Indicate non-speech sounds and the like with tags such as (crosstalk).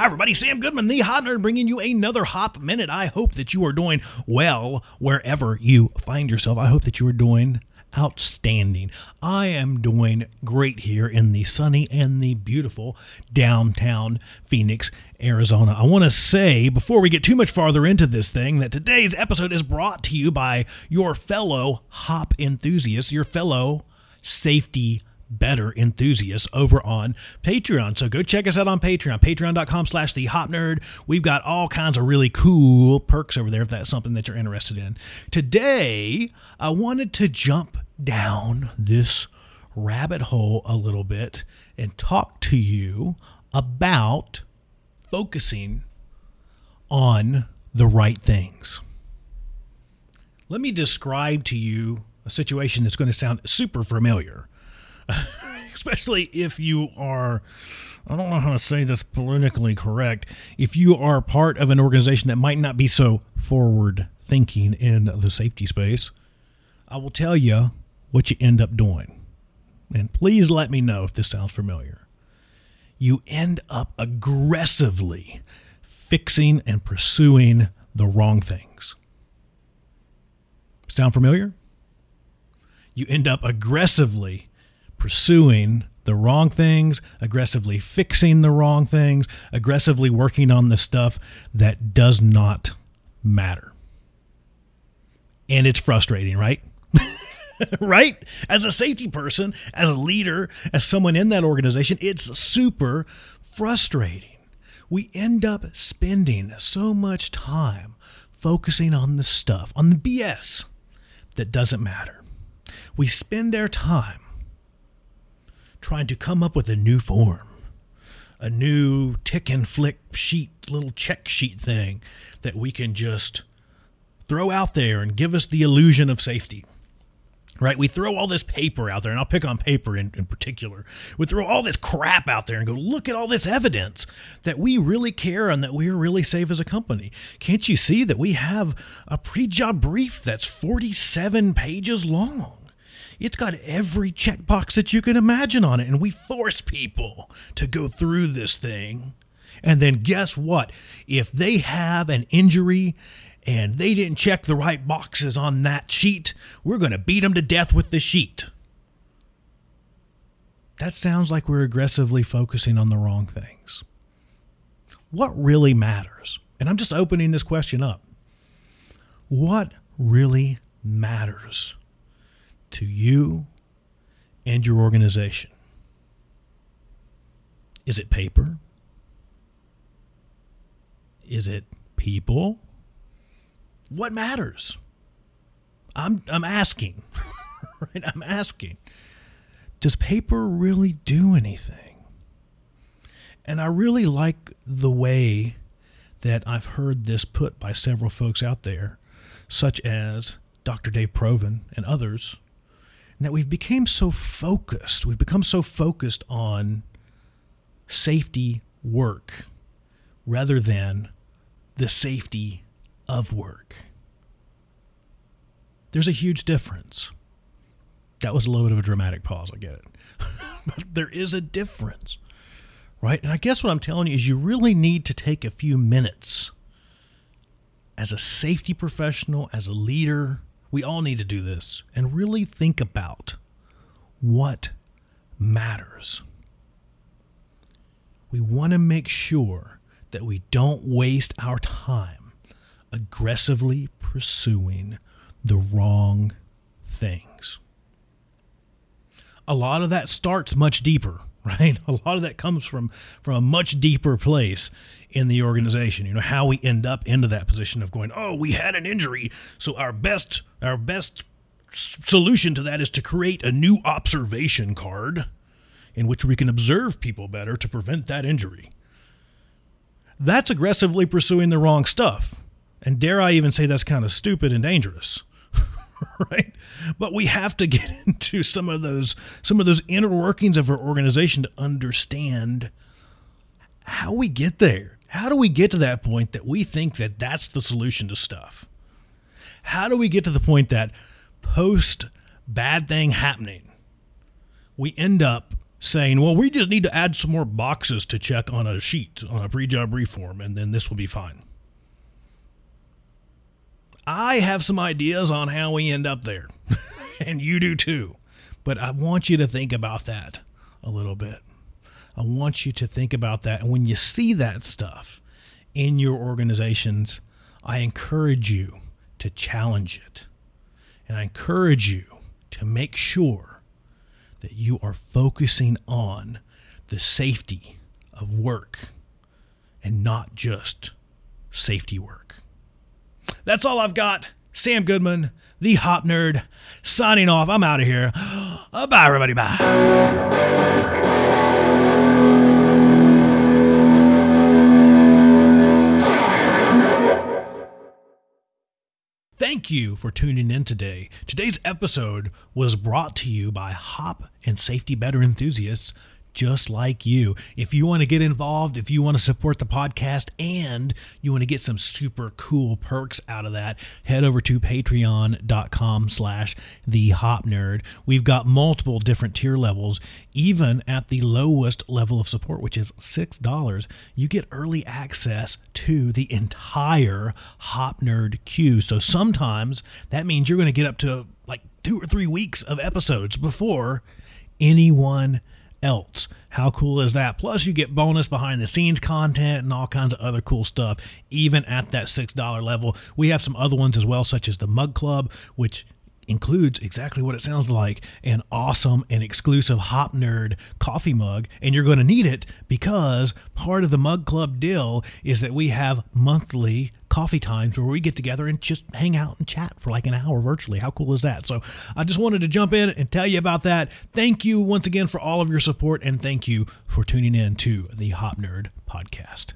Hi, everybody. Sam Goodman, the Hop Nerd, bringing you another Hop Minute. I hope that you are doing well wherever you find yourself. I hope that you are doing outstanding. I am doing great here in the sunny and the beautiful downtown Phoenix, Arizona. I want to say, before we get too much farther into this thing, that today's episode is brought to you by your fellow hop enthusiasts, your fellow safety better enthusiasts over on Patreon. So go check us out on Patreon, patreon.com slash the hop nerd. We've got all kinds of really cool perks over there if that's something that you're interested in. Today, I wanted to jump down this rabbit hole a little bit and talk to you about focusing on the right things. Let me describe to you a situation that's going to sound super familiar. (laughs) especially if you are I don't know how to say this politically correct. If you are part of an organization that might not be so forward thinking in the safety space, I will tell you what you end up doing. And please let me know if this sounds familiar. You end up aggressively fixing and pursuing the wrong things. Sound familiar? You end up aggressively pursuing the wrong things, aggressively fixing the wrong things, aggressively working on the stuff that does not matter. And it's frustrating, right? (laughs) right? As a safety person, as a leader, as someone in that organization, it's super frustrating. We end up spending so much time focusing on the stuff, on the BS that doesn't matter. We spend our time trying to come up with a new form, a new tick and flick sheet, little check sheet thing that we can just throw out there and give us the illusion of safety. Right? We throw all this paper out there, and I'll pick on paper in, in particular. We throw all this crap out there and go, look at all this evidence that we really care and that we're really safe as a company. Can't you see that we have a pre job brief that's 47 pages long? It's got every checkbox that you can imagine on it. And we force people to go through this thing. And then guess what? If they have an injury and they didn't check the right boxes on that sheet, we're going to beat them to death with the sheet. That sounds like we're aggressively focusing on the wrong things. What really matters? And I'm just opening this question up. What really matters? To you and your organization? Is it paper? Is it people? What matters? I'm I'm asking. (laughs) right? I'm asking. Does paper really do anything? And I really like the way that I've heard this put by several folks out there, such as Dr. Dave Provan and others, and that we've become so focused. We've become so focused on safety work rather than the safety of work. There's a huge difference. That was a little bit of a dramatic pause, I get it. (laughs) but there is a difference, right? And I guess what I'm telling you is you really need to take a few minutes as a safety professional, as a leader, we all need to do this and really think about what matters. We want to make sure that we don't waste our time aggressively pursuing the wrong things. A lot of that starts much deeper, (laughs) right? A lot of that comes from from a much deeper place in the organization. You know how we end up into that position of going, "Oh, we had an injury, so our best our best solution to that is to create a new observation card in which we can observe people better to prevent that injury." That's aggressively pursuing the wrong stuff. And dare I even say that's kind of stupid and dangerous. (laughs) right? But we have to get (laughs) into some of those some of those inner workings of our organization to understand how we get there. How do we get to that point that we think that that's the solution to stuff? How do we get to the point that post bad thing happening, we end up saying, well, we just need to add some more boxes to check on a sheet, on a pre job reform, and then this will be fine. I have some ideas on how we end up there, (laughs) and you do too. But I want you to think about that a little bit. I want you to think about that. And when you see that stuff in your organizations, I encourage you to challenge it. And I encourage you to make sure that you are focusing on the safety of work and not just safety work. That's all I've got. Sam Goodman, the Hop Nerd, signing off. I'm out of here. (gasps) Uh, bye, everybody. Bye. Thank you for tuning in today. Today's episode was brought to you by Hop and Safety Better enthusiasts just like you. If you want to get involved, if you want to support the podcast, and you want to get some super cool perks out of that, head over to patreon.com slash the hop nerd. We've got multiple different tier levels. Even at the lowest level of support, which is $6, you get early access to the entire hop nerd queue. So sometimes that means you're going to get up to like two or three weeks of episodes before anyone else. How cool is that? Plus, you get bonus behind the scenes content and all kinds of other cool stuff, even at that $6 level. We have some other ones as well, such as the Mug Club, which includes exactly what it sounds like an awesome and exclusive Hop Nerd coffee mug. And you're going to need it because part of the Mug Club deal is that we have monthly coffee times where we get together and just hang out and chat for like an hour virtually. How cool is that? So I just wanted to jump in and tell you about that. Thank you once again for all of your support and thank you for tuning in to the Hop Nerd podcast.